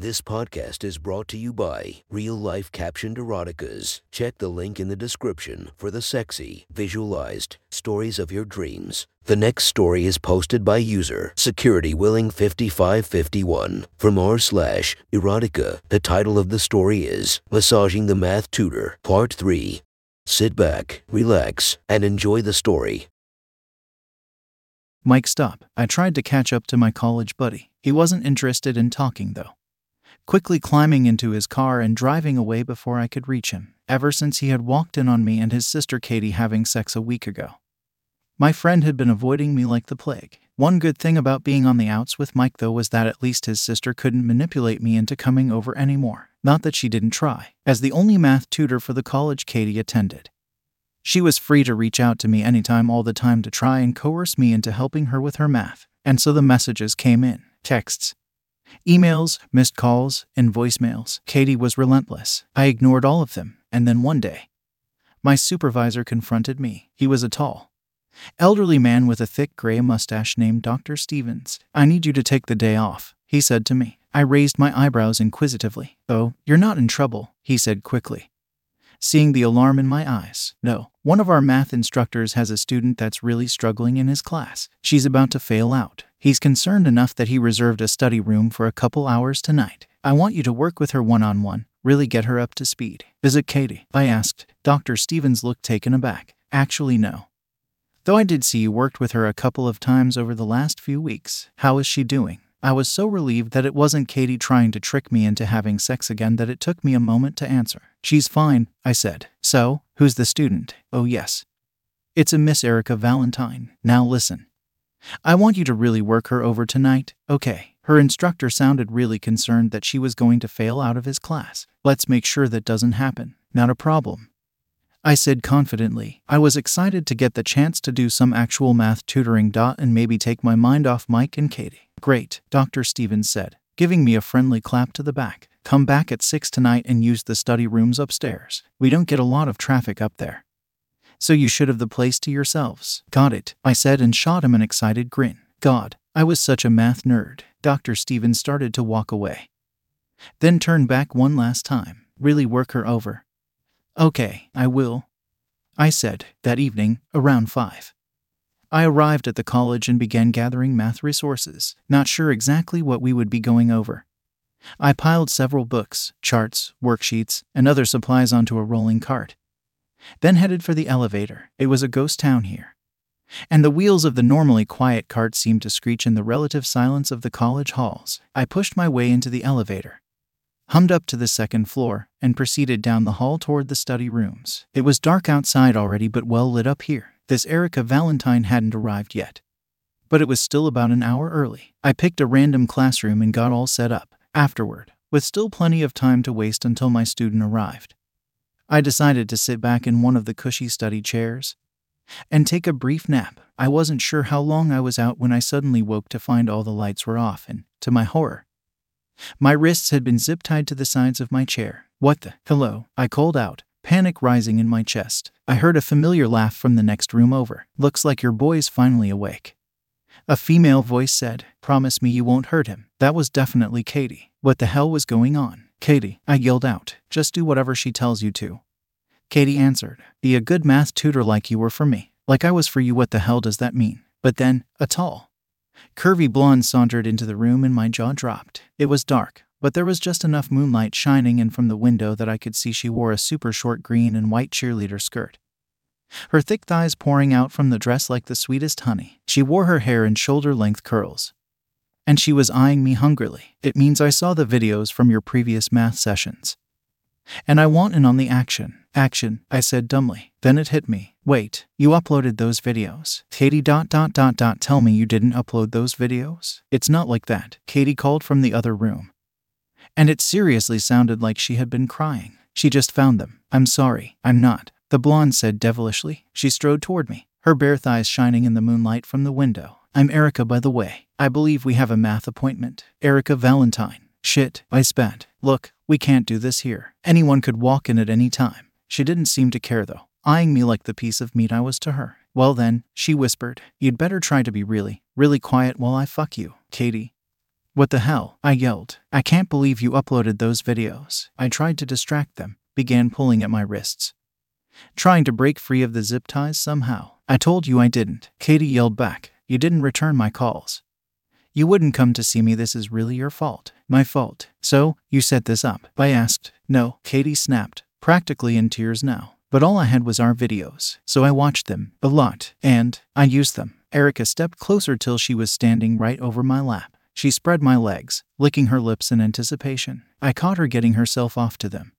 This podcast is brought to you by Real Life Captioned Eroticas. Check the link in the description for the sexy, visualized stories of your dreams. The next story is posted by user Security Willing 5551 from r slash erotica. The title of the story is Massaging the Math Tutor, Part 3. Sit back, relax, and enjoy the story. Mike, stop. I tried to catch up to my college buddy. He wasn't interested in talking, though. Quickly climbing into his car and driving away before I could reach him, ever since he had walked in on me and his sister Katie having sex a week ago. My friend had been avoiding me like the plague. One good thing about being on the outs with Mike, though, was that at least his sister couldn't manipulate me into coming over anymore. Not that she didn't try, as the only math tutor for the college Katie attended. She was free to reach out to me anytime, all the time, to try and coerce me into helping her with her math. And so the messages came in texts, emails, missed calls, and voicemails. Katie was relentless. I ignored all of them, and then one day, my supervisor confronted me. He was a tall, elderly man with a thick gray mustache named Dr. Stevens. I need you to take the day off, he said to me. I raised my eyebrows inquisitively. Oh, you're not in trouble, he said quickly. Seeing the alarm in my eyes. No, one of our math instructors has a student that's really struggling in his class. She's about to fail out. He's concerned enough that he reserved a study room for a couple hours tonight. I want you to work with her one on one, really get her up to speed. Is it Katie? I asked. Dr. Stevens looked taken aback. Actually, no. Though I did see you worked with her a couple of times over the last few weeks. How is she doing? I was so relieved that it wasn't Katie trying to trick me into having sex again that it took me a moment to answer. She's fine, I said. So, who's the student? Oh, yes. It's a Miss Erica Valentine. Now listen. I want you to really work her over tonight, okay? Her instructor sounded really concerned that she was going to fail out of his class. Let's make sure that doesn't happen. Not a problem. I said confidently. I was excited to get the chance to do some actual math tutoring. And maybe take my mind off Mike and Katie. Great, Dr. Stevens said, giving me a friendly clap to the back. Come back at 6 tonight and use the study rooms upstairs. We don't get a lot of traffic up there. So you should have the place to yourselves. Got it, I said and shot him an excited grin. God, I was such a math nerd. Dr. Stevens started to walk away. Then turned back one last time. Really work her over. Okay, I will. I said, that evening, around 5. I arrived at the college and began gathering math resources, not sure exactly what we would be going over. I piled several books, charts, worksheets, and other supplies onto a rolling cart. Then headed for the elevator. It was a ghost town here. And the wheels of the normally quiet cart seemed to screech in the relative silence of the college halls. I pushed my way into the elevator, hummed up to the second floor, and proceeded down the hall toward the study rooms. It was dark outside already, but well lit up here. This Erica Valentine hadn't arrived yet. But it was still about an hour early. I picked a random classroom and got all set up. Afterward, with still plenty of time to waste until my student arrived, I decided to sit back in one of the cushy study chairs and take a brief nap. I wasn't sure how long I was out when I suddenly woke to find all the lights were off, and, to my horror, my wrists had been zip tied to the sides of my chair. What the? Hello, I called out, panic rising in my chest. I heard a familiar laugh from the next room over. Looks like your boy's finally awake. A female voice said, Promise me you won't hurt him. That was definitely Katie. What the hell was going on? Katie, I yelled out. Just do whatever she tells you to. Katie answered, Be a good math tutor like you were for me. Like I was for you, what the hell does that mean? But then, a tall, curvy blonde sauntered into the room and my jaw dropped. It was dark, but there was just enough moonlight shining in from the window that I could see she wore a super short green and white cheerleader skirt. Her thick thighs pouring out from the dress like the sweetest honey. She wore her hair in shoulder length curls. And she was eyeing me hungrily. It means I saw the videos from your previous math sessions. And I want in on the action. Action, I said dumbly. Then it hit me. Wait, you uploaded those videos. Katie dot dot dot dot tell me you didn't upload those videos. It's not like that. Katie called from the other room. And it seriously sounded like she had been crying. She just found them. I'm sorry, I'm not. The blonde said devilishly. She strode toward me, her bare thighs shining in the moonlight from the window. I'm Erica, by the way. I believe we have a math appointment. Erica Valentine. Shit, I spat. Look, we can't do this here. Anyone could walk in at any time. She didn't seem to care, though, eyeing me like the piece of meat I was to her. Well, then, she whispered, You'd better try to be really, really quiet while I fuck you, Katie. What the hell? I yelled. I can't believe you uploaded those videos. I tried to distract them, began pulling at my wrists. Trying to break free of the zip ties somehow. I told you I didn't. Katie yelled back. You didn't return my calls. You wouldn't come to see me. This is really your fault. My fault. So, you set this up? I asked. No, Katie snapped, practically in tears now. But all I had was our videos, so I watched them a lot, and I used them. Erica stepped closer till she was standing right over my lap. She spread my legs, licking her lips in anticipation. I caught her getting herself off to them.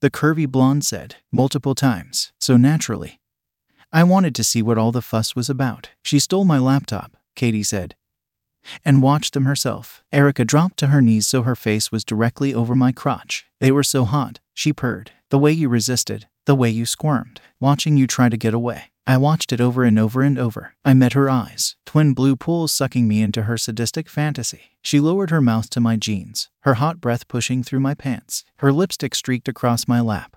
The curvy blonde said, multiple times, so naturally. I wanted to see what all the fuss was about. She stole my laptop, Katie said, and watched them herself. Erica dropped to her knees so her face was directly over my crotch. They were so hot, she purred. The way you resisted, the way you squirmed, watching you try to get away. I watched it over and over and over. I met her eyes, twin blue pools sucking me into her sadistic fantasy. She lowered her mouth to my jeans, her hot breath pushing through my pants. Her lipstick streaked across my lap,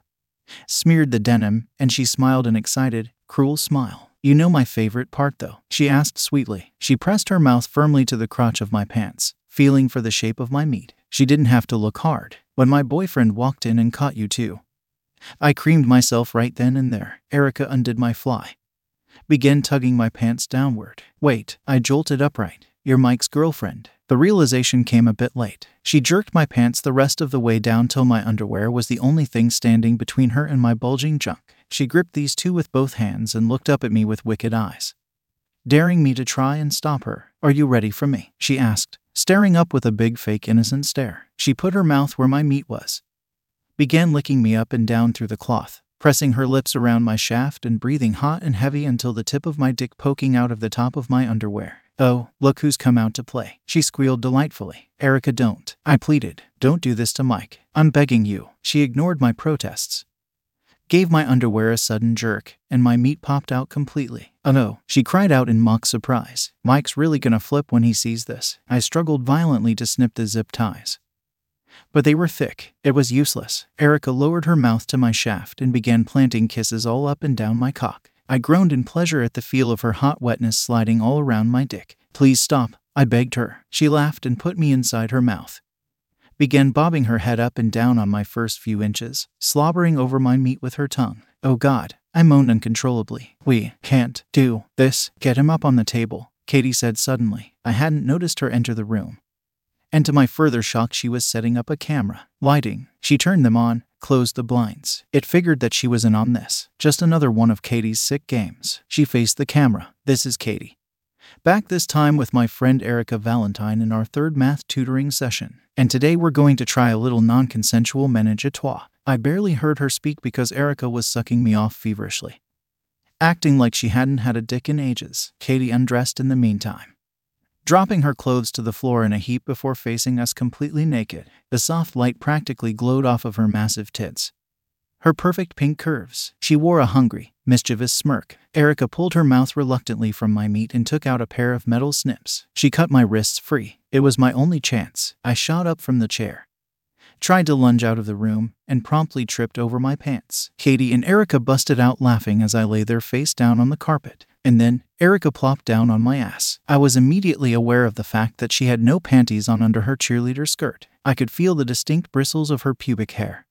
smeared the denim, and she smiled an excited, cruel smile. You know my favorite part, though? She asked sweetly. She pressed her mouth firmly to the crotch of my pants, feeling for the shape of my meat. She didn't have to look hard. When my boyfriend walked in and caught you too, I creamed myself right then and there. Erica undid my fly, began tugging my pants downward. Wait, I jolted upright. You're Mike's girlfriend. The realization came a bit late. She jerked my pants the rest of the way down till my underwear was the only thing standing between her and my bulging junk. She gripped these two with both hands and looked up at me with wicked eyes, daring me to try and stop her. Are you ready for me? She asked, staring up with a big fake innocent stare. She put her mouth where my meat was, began licking me up and down through the cloth, pressing her lips around my shaft and breathing hot and heavy until the tip of my dick poking out of the top of my underwear. Oh, look who's come out to play. She squealed delightfully. Erica, don't. I pleaded. Don't do this to Mike. I'm begging you. She ignored my protests. Gave my underwear a sudden jerk, and my meat popped out completely. Oh no, she cried out in mock surprise. Mike's really gonna flip when he sees this. I struggled violently to snip the zip ties. But they were thick. It was useless. Erica lowered her mouth to my shaft and began planting kisses all up and down my cock. I groaned in pleasure at the feel of her hot wetness sliding all around my dick. Please stop, I begged her. She laughed and put me inside her mouth. Began bobbing her head up and down on my first few inches, slobbering over my meat with her tongue. Oh God, I moaned uncontrollably. We can't do this. Get him up on the table, Katie said suddenly. I hadn't noticed her enter the room. And to my further shock, she was setting up a camera. Lighting. She turned them on, closed the blinds. It figured that she was in on this. Just another one of Katie's sick games. She faced the camera. This is Katie. Back this time with my friend Erica Valentine in our third math tutoring session. And today we're going to try a little non consensual menage a trois. I barely heard her speak because Erica was sucking me off feverishly. Acting like she hadn't had a dick in ages, Katie undressed in the meantime dropping her clothes to the floor in a heap before facing us completely naked. The soft light practically glowed off of her massive tits. Her perfect pink curves. She wore a hungry, mischievous smirk. Erica pulled her mouth reluctantly from my meat and took out a pair of metal snips. She cut my wrists free. It was my only chance. I shot up from the chair, tried to lunge out of the room, and promptly tripped over my pants. Katie and Erica busted out laughing as I lay there face down on the carpet. And then, Erica plopped down on my ass. I was immediately aware of the fact that she had no panties on under her cheerleader skirt. I could feel the distinct bristles of her pubic hair.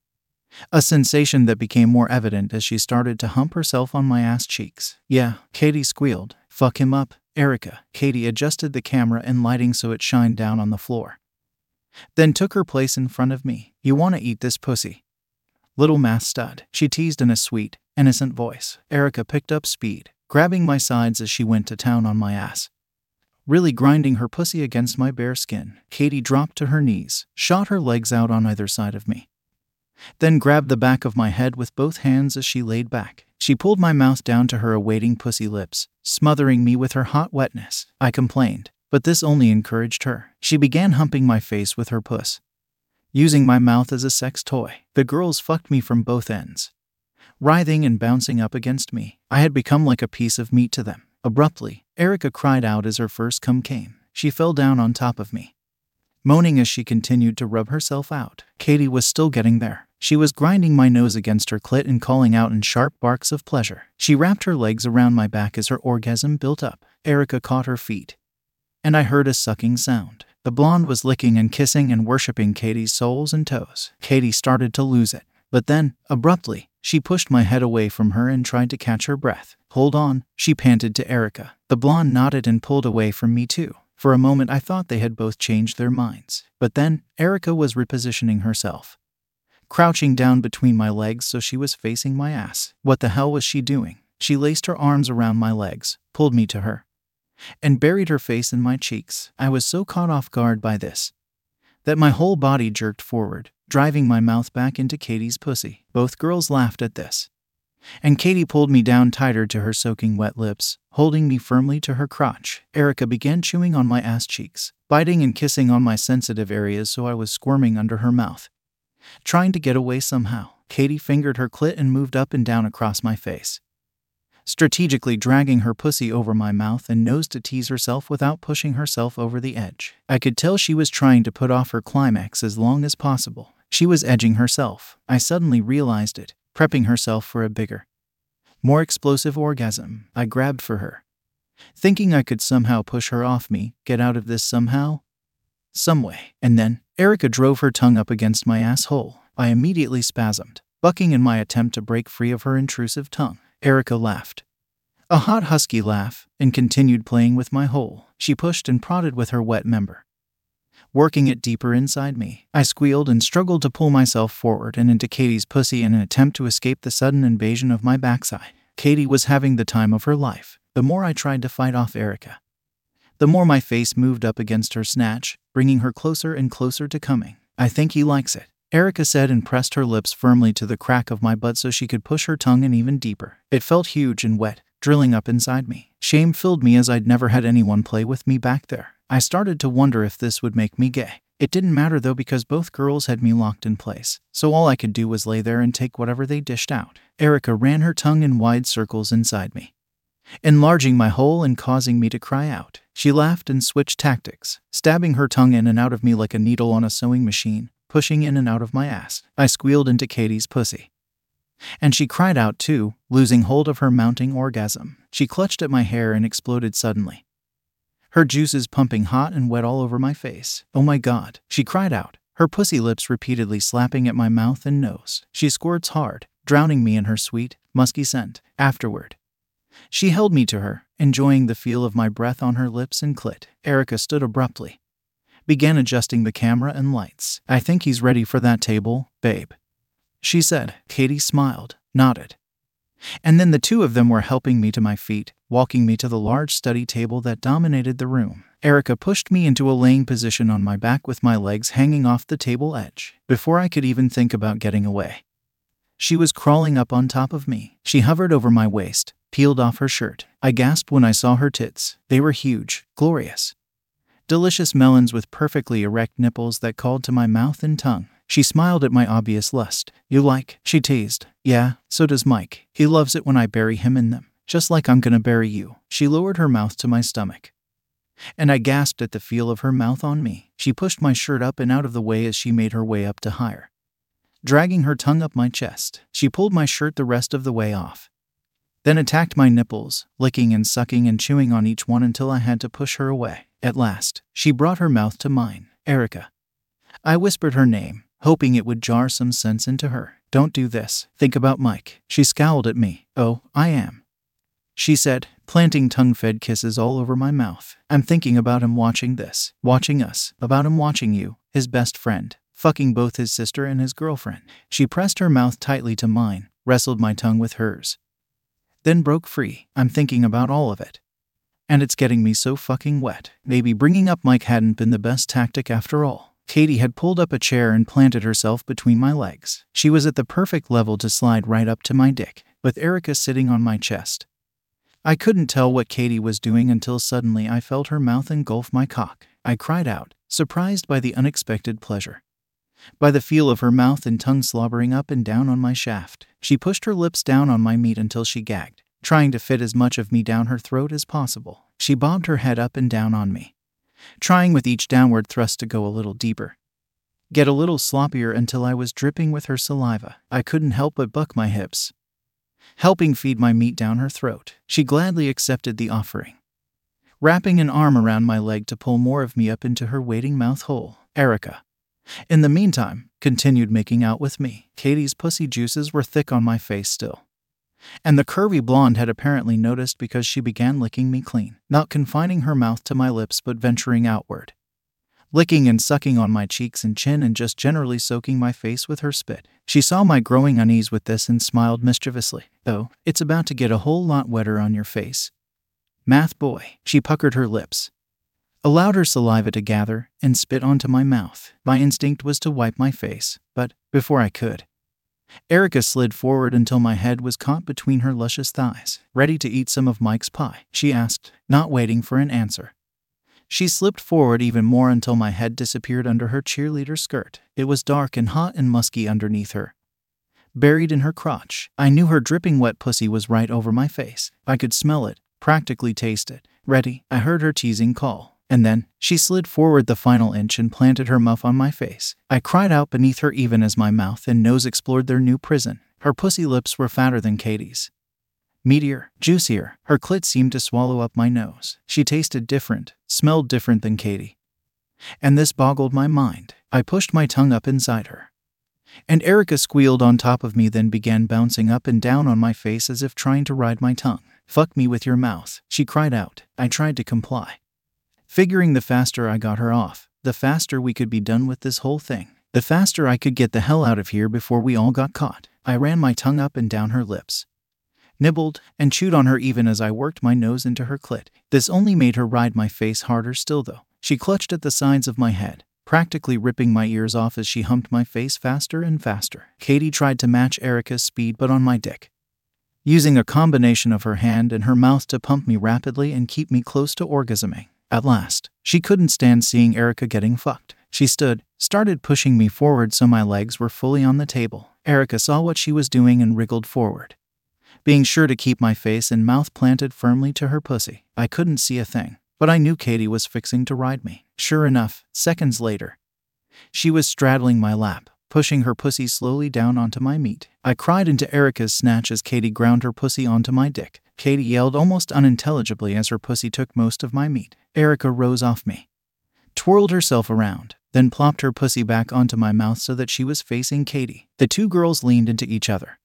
A sensation that became more evident as she started to hump herself on my ass cheeks. Yeah, Katie squealed. Fuck him up, Erica. Katie adjusted the camera and lighting so it shined down on the floor. Then took her place in front of me. You want to eat this pussy? Little math stud, she teased in a sweet, innocent voice. Erica picked up speed, grabbing my sides as she went to town on my ass. Really grinding her pussy against my bare skin, Katie dropped to her knees, shot her legs out on either side of me. Then grabbed the back of my head with both hands as she laid back. She pulled my mouth down to her awaiting pussy lips, smothering me with her hot wetness. I complained, but this only encouraged her. She began humping my face with her puss, using my mouth as a sex toy. The girls fucked me from both ends writhing and bouncing up against me. I had become like a piece of meat to them. Abruptly, Erica cried out as her first come came. She fell down on top of me, moaning as she continued to rub herself out. Katie was still getting there. She was grinding my nose against her clit and calling out in sharp barks of pleasure. She wrapped her legs around my back as her orgasm built up. Erica caught her feet, and I heard a sucking sound. The blonde was licking and kissing and worshipping Katie's soles and toes. Katie started to lose it. But then, abruptly, she pushed my head away from her and tried to catch her breath. Hold on, she panted to Erica. The blonde nodded and pulled away from me too. For a moment, I thought they had both changed their minds. But then, Erica was repositioning herself. Crouching down between my legs so she was facing my ass. What the hell was she doing? She laced her arms around my legs, pulled me to her, and buried her face in my cheeks. I was so caught off guard by this that my whole body jerked forward, driving my mouth back into Katie's pussy. Both girls laughed at this. And Katie pulled me down tighter to her soaking wet lips, holding me firmly to her crotch. Erica began chewing on my ass cheeks, biting and kissing on my sensitive areas so I was squirming under her mouth. Trying to get away somehow, Katie fingered her clit and moved up and down across my face strategically dragging her pussy over my mouth and nose to tease herself without pushing herself over the edge. I could tell she was trying to put off her climax as long as possible. She was edging herself. I suddenly realized it, prepping herself for a bigger, more explosive orgasm. I grabbed for her, thinking I could somehow push her off me, get out of this somehow, some way. And then, Erica drove her tongue up against my asshole. I immediately spasmed, bucking in my attempt to break free of her intrusive tongue. Erica laughed. A hot, husky laugh, and continued playing with my hole. She pushed and prodded with her wet member, working it deeper inside me. I squealed and struggled to pull myself forward and into Katie's pussy in an attempt to escape the sudden invasion of my backside. Katie was having the time of her life. The more I tried to fight off Erica, the more my face moved up against her snatch, bringing her closer and closer to coming. I think he likes it. Erica said and pressed her lips firmly to the crack of my butt so she could push her tongue in even deeper. It felt huge and wet, drilling up inside me. Shame filled me as I'd never had anyone play with me back there. I started to wonder if this would make me gay. It didn't matter though because both girls had me locked in place, so all I could do was lay there and take whatever they dished out. Erica ran her tongue in wide circles inside me, enlarging my hole and causing me to cry out. She laughed and switched tactics, stabbing her tongue in and out of me like a needle on a sewing machine pushing in and out of my ass. I squealed into Katie's pussy. And she cried out too, losing hold of her mounting orgasm. She clutched at my hair and exploded suddenly. Her juices pumping hot and wet all over my face. Oh my god, she cried out, her pussy lips repeatedly slapping at my mouth and nose. She squirts hard, drowning me in her sweet, musky scent. Afterward, she held me to her, enjoying the feel of my breath on her lips and clit. Erica stood abruptly, began adjusting the camera and lights. I think he's ready for that table, babe. She said. Katie smiled, nodded. And then the two of them were helping me to my feet, walking me to the large study table that dominated the room. Erica pushed me into a laying position on my back with my legs hanging off the table edge. Before I could even think about getting away, she was crawling up on top of me. She hovered over my waist, peeled off her shirt. I gasped when I saw her tits. They were huge, glorious. Delicious melons with perfectly erect nipples that called to my mouth and tongue. She smiled at my obvious lust. You like? She teased. Yeah, so does Mike. He loves it when I bury him in them. Just like I'm gonna bury you. She lowered her mouth to my stomach. And I gasped at the feel of her mouth on me. She pushed my shirt up and out of the way as she made her way up to higher. Dragging her tongue up my chest, she pulled my shirt the rest of the way off. Then attacked my nipples, licking and sucking and chewing on each one until I had to push her away. At last, she brought her mouth to mine. Erica. I whispered her name, hoping it would jar some sense into her. Don't do this. Think about Mike. She scowled at me. Oh, I am. She said, planting tongue fed kisses all over my mouth. I'm thinking about him watching this, watching us, about him watching you, his best friend, fucking both his sister and his girlfriend. She pressed her mouth tightly to mine, wrestled my tongue with hers. Then broke free. I'm thinking about all of it. And it's getting me so fucking wet. Maybe bringing up Mike hadn't been the best tactic after all. Katie had pulled up a chair and planted herself between my legs. She was at the perfect level to slide right up to my dick, with Erica sitting on my chest. I couldn't tell what Katie was doing until suddenly I felt her mouth engulf my cock. I cried out, surprised by the unexpected pleasure. By the feel of her mouth and tongue slobbering up and down on my shaft, she pushed her lips down on my meat until she gagged trying to fit as much of me down her throat as possible. She bobbed her head up and down on me, trying with each downward thrust to go a little deeper. Get a little sloppier until I was dripping with her saliva. I couldn't help but buck my hips, helping feed my meat down her throat. She gladly accepted the offering, wrapping an arm around my leg to pull more of me up into her waiting mouth hole. Erica. In the meantime, continued making out with me. Katie's pussy juices were thick on my face still. And the curvy blonde had apparently noticed because she began licking me clean, not confining her mouth to my lips but venturing outward. Licking and sucking on my cheeks and chin and just generally soaking my face with her spit. She saw my growing unease with this and smiled mischievously. Oh, it's about to get a whole lot wetter on your face. Math boy, she puckered her lips, allowed her saliva to gather, and spit onto my mouth. My instinct was to wipe my face, but before I could, Erica slid forward until my head was caught between her luscious thighs. Ready to eat some of Mike's pie? She asked, not waiting for an answer. She slipped forward even more until my head disappeared under her cheerleader skirt. It was dark and hot and musky underneath her. Buried in her crotch, I knew her dripping wet pussy was right over my face. I could smell it, practically taste it. Ready, I heard her teasing call. And then, she slid forward the final inch and planted her muff on my face. I cried out beneath her even as my mouth and nose explored their new prison. Her pussy lips were fatter than Katie's. Meatier, juicier, her clit seemed to swallow up my nose. She tasted different, smelled different than Katie. And this boggled my mind. I pushed my tongue up inside her. And Erica squealed on top of me, then began bouncing up and down on my face as if trying to ride my tongue. Fuck me with your mouth, she cried out. I tried to comply. Figuring the faster I got her off, the faster we could be done with this whole thing. The faster I could get the hell out of here before we all got caught. I ran my tongue up and down her lips, nibbled, and chewed on her even as I worked my nose into her clit. This only made her ride my face harder still, though. She clutched at the sides of my head, practically ripping my ears off as she humped my face faster and faster. Katie tried to match Erica's speed, but on my dick using a combination of her hand and her mouth to pump me rapidly and keep me close to orgasming. At last, she couldn't stand seeing Erica getting fucked. She stood, started pushing me forward so my legs were fully on the table. Erica saw what she was doing and wriggled forward, being sure to keep my face and mouth planted firmly to her pussy. I couldn't see a thing, but I knew Katie was fixing to ride me. Sure enough, seconds later, she was straddling my lap, pushing her pussy slowly down onto my meat. I cried into Erica's snatch as Katie ground her pussy onto my dick. Katie yelled almost unintelligibly as her pussy took most of my meat. Erica rose off me, twirled herself around, then plopped her pussy back onto my mouth so that she was facing Katie. The two girls leaned into each other,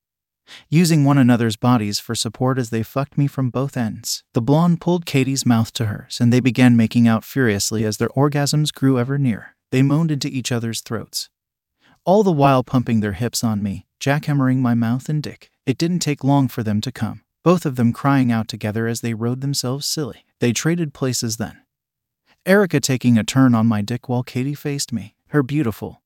using one another's bodies for support as they fucked me from both ends. The blonde pulled Katie's mouth to hers, and they began making out furiously as their orgasms grew ever nearer. They moaned into each other's throats, all the while pumping their hips on me, jackhammering my mouth and dick. It didn't take long for them to come, both of them crying out together as they rode themselves silly. They traded places then. Erica taking a turn on my dick while Katie faced me, her beautiful,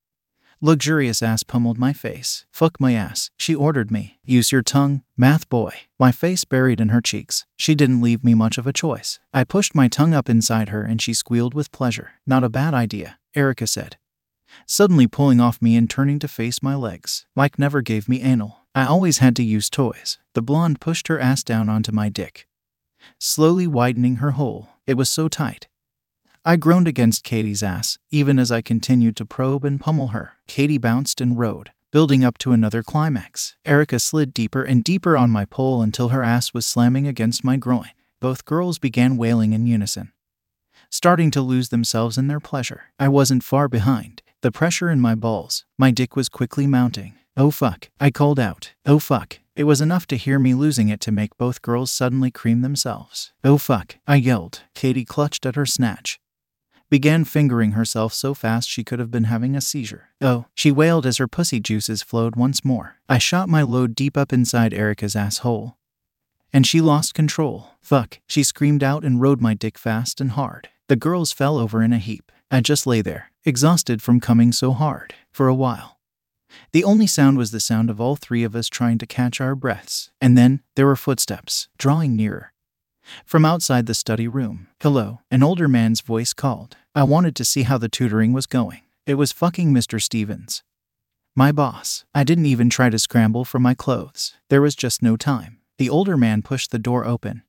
luxurious ass pummeled my face. Fuck my ass, she ordered me. Use your tongue, math boy. My face buried in her cheeks. She didn't leave me much of a choice. I pushed my tongue up inside her and she squealed with pleasure. Not a bad idea, Erica said suddenly pulling off me and turning to face my legs. Mike never gave me anal. I always had to use toys. The blonde pushed her ass down onto my dick, slowly widening her hole. It was so tight. I groaned against Katie's ass, even as I continued to probe and pummel her. Katie bounced and rode, building up to another climax. Erica slid deeper and deeper on my pole until her ass was slamming against my groin. Both girls began wailing in unison, starting to lose themselves in their pleasure. I wasn't far behind. The pressure in my balls, my dick was quickly mounting. Oh fuck, I called out. Oh fuck. It was enough to hear me losing it to make both girls suddenly cream themselves. Oh fuck, I yelled. Katie clutched at her snatch. Began fingering herself so fast she could have been having a seizure. Oh, she wailed as her pussy juices flowed once more. I shot my load deep up inside Erica's asshole. And she lost control. Fuck, she screamed out and rode my dick fast and hard. The girls fell over in a heap. I just lay there, exhausted from coming so hard, for a while. The only sound was the sound of all three of us trying to catch our breaths, and then there were footsteps, drawing nearer. From outside the study room, hello, an older man's voice called. I wanted to see how the tutoring was going. It was fucking Mr. Stevens. My boss. I didn't even try to scramble for my clothes. There was just no time. The older man pushed the door open,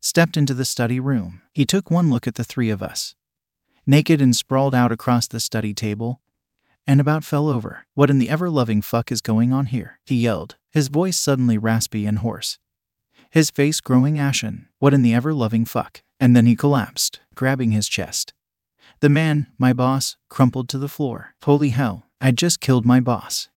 stepped into the study room. He took one look at the three of us, naked and sprawled out across the study table, and about fell over. What in the ever loving fuck is going on here? He yelled, his voice suddenly raspy and hoarse. his face growing ashen. What in the ever loving fuck? And then he collapsed, grabbing his chest. The man, my boss, crumpled to the floor. Holy hell, I'd just killed my boss.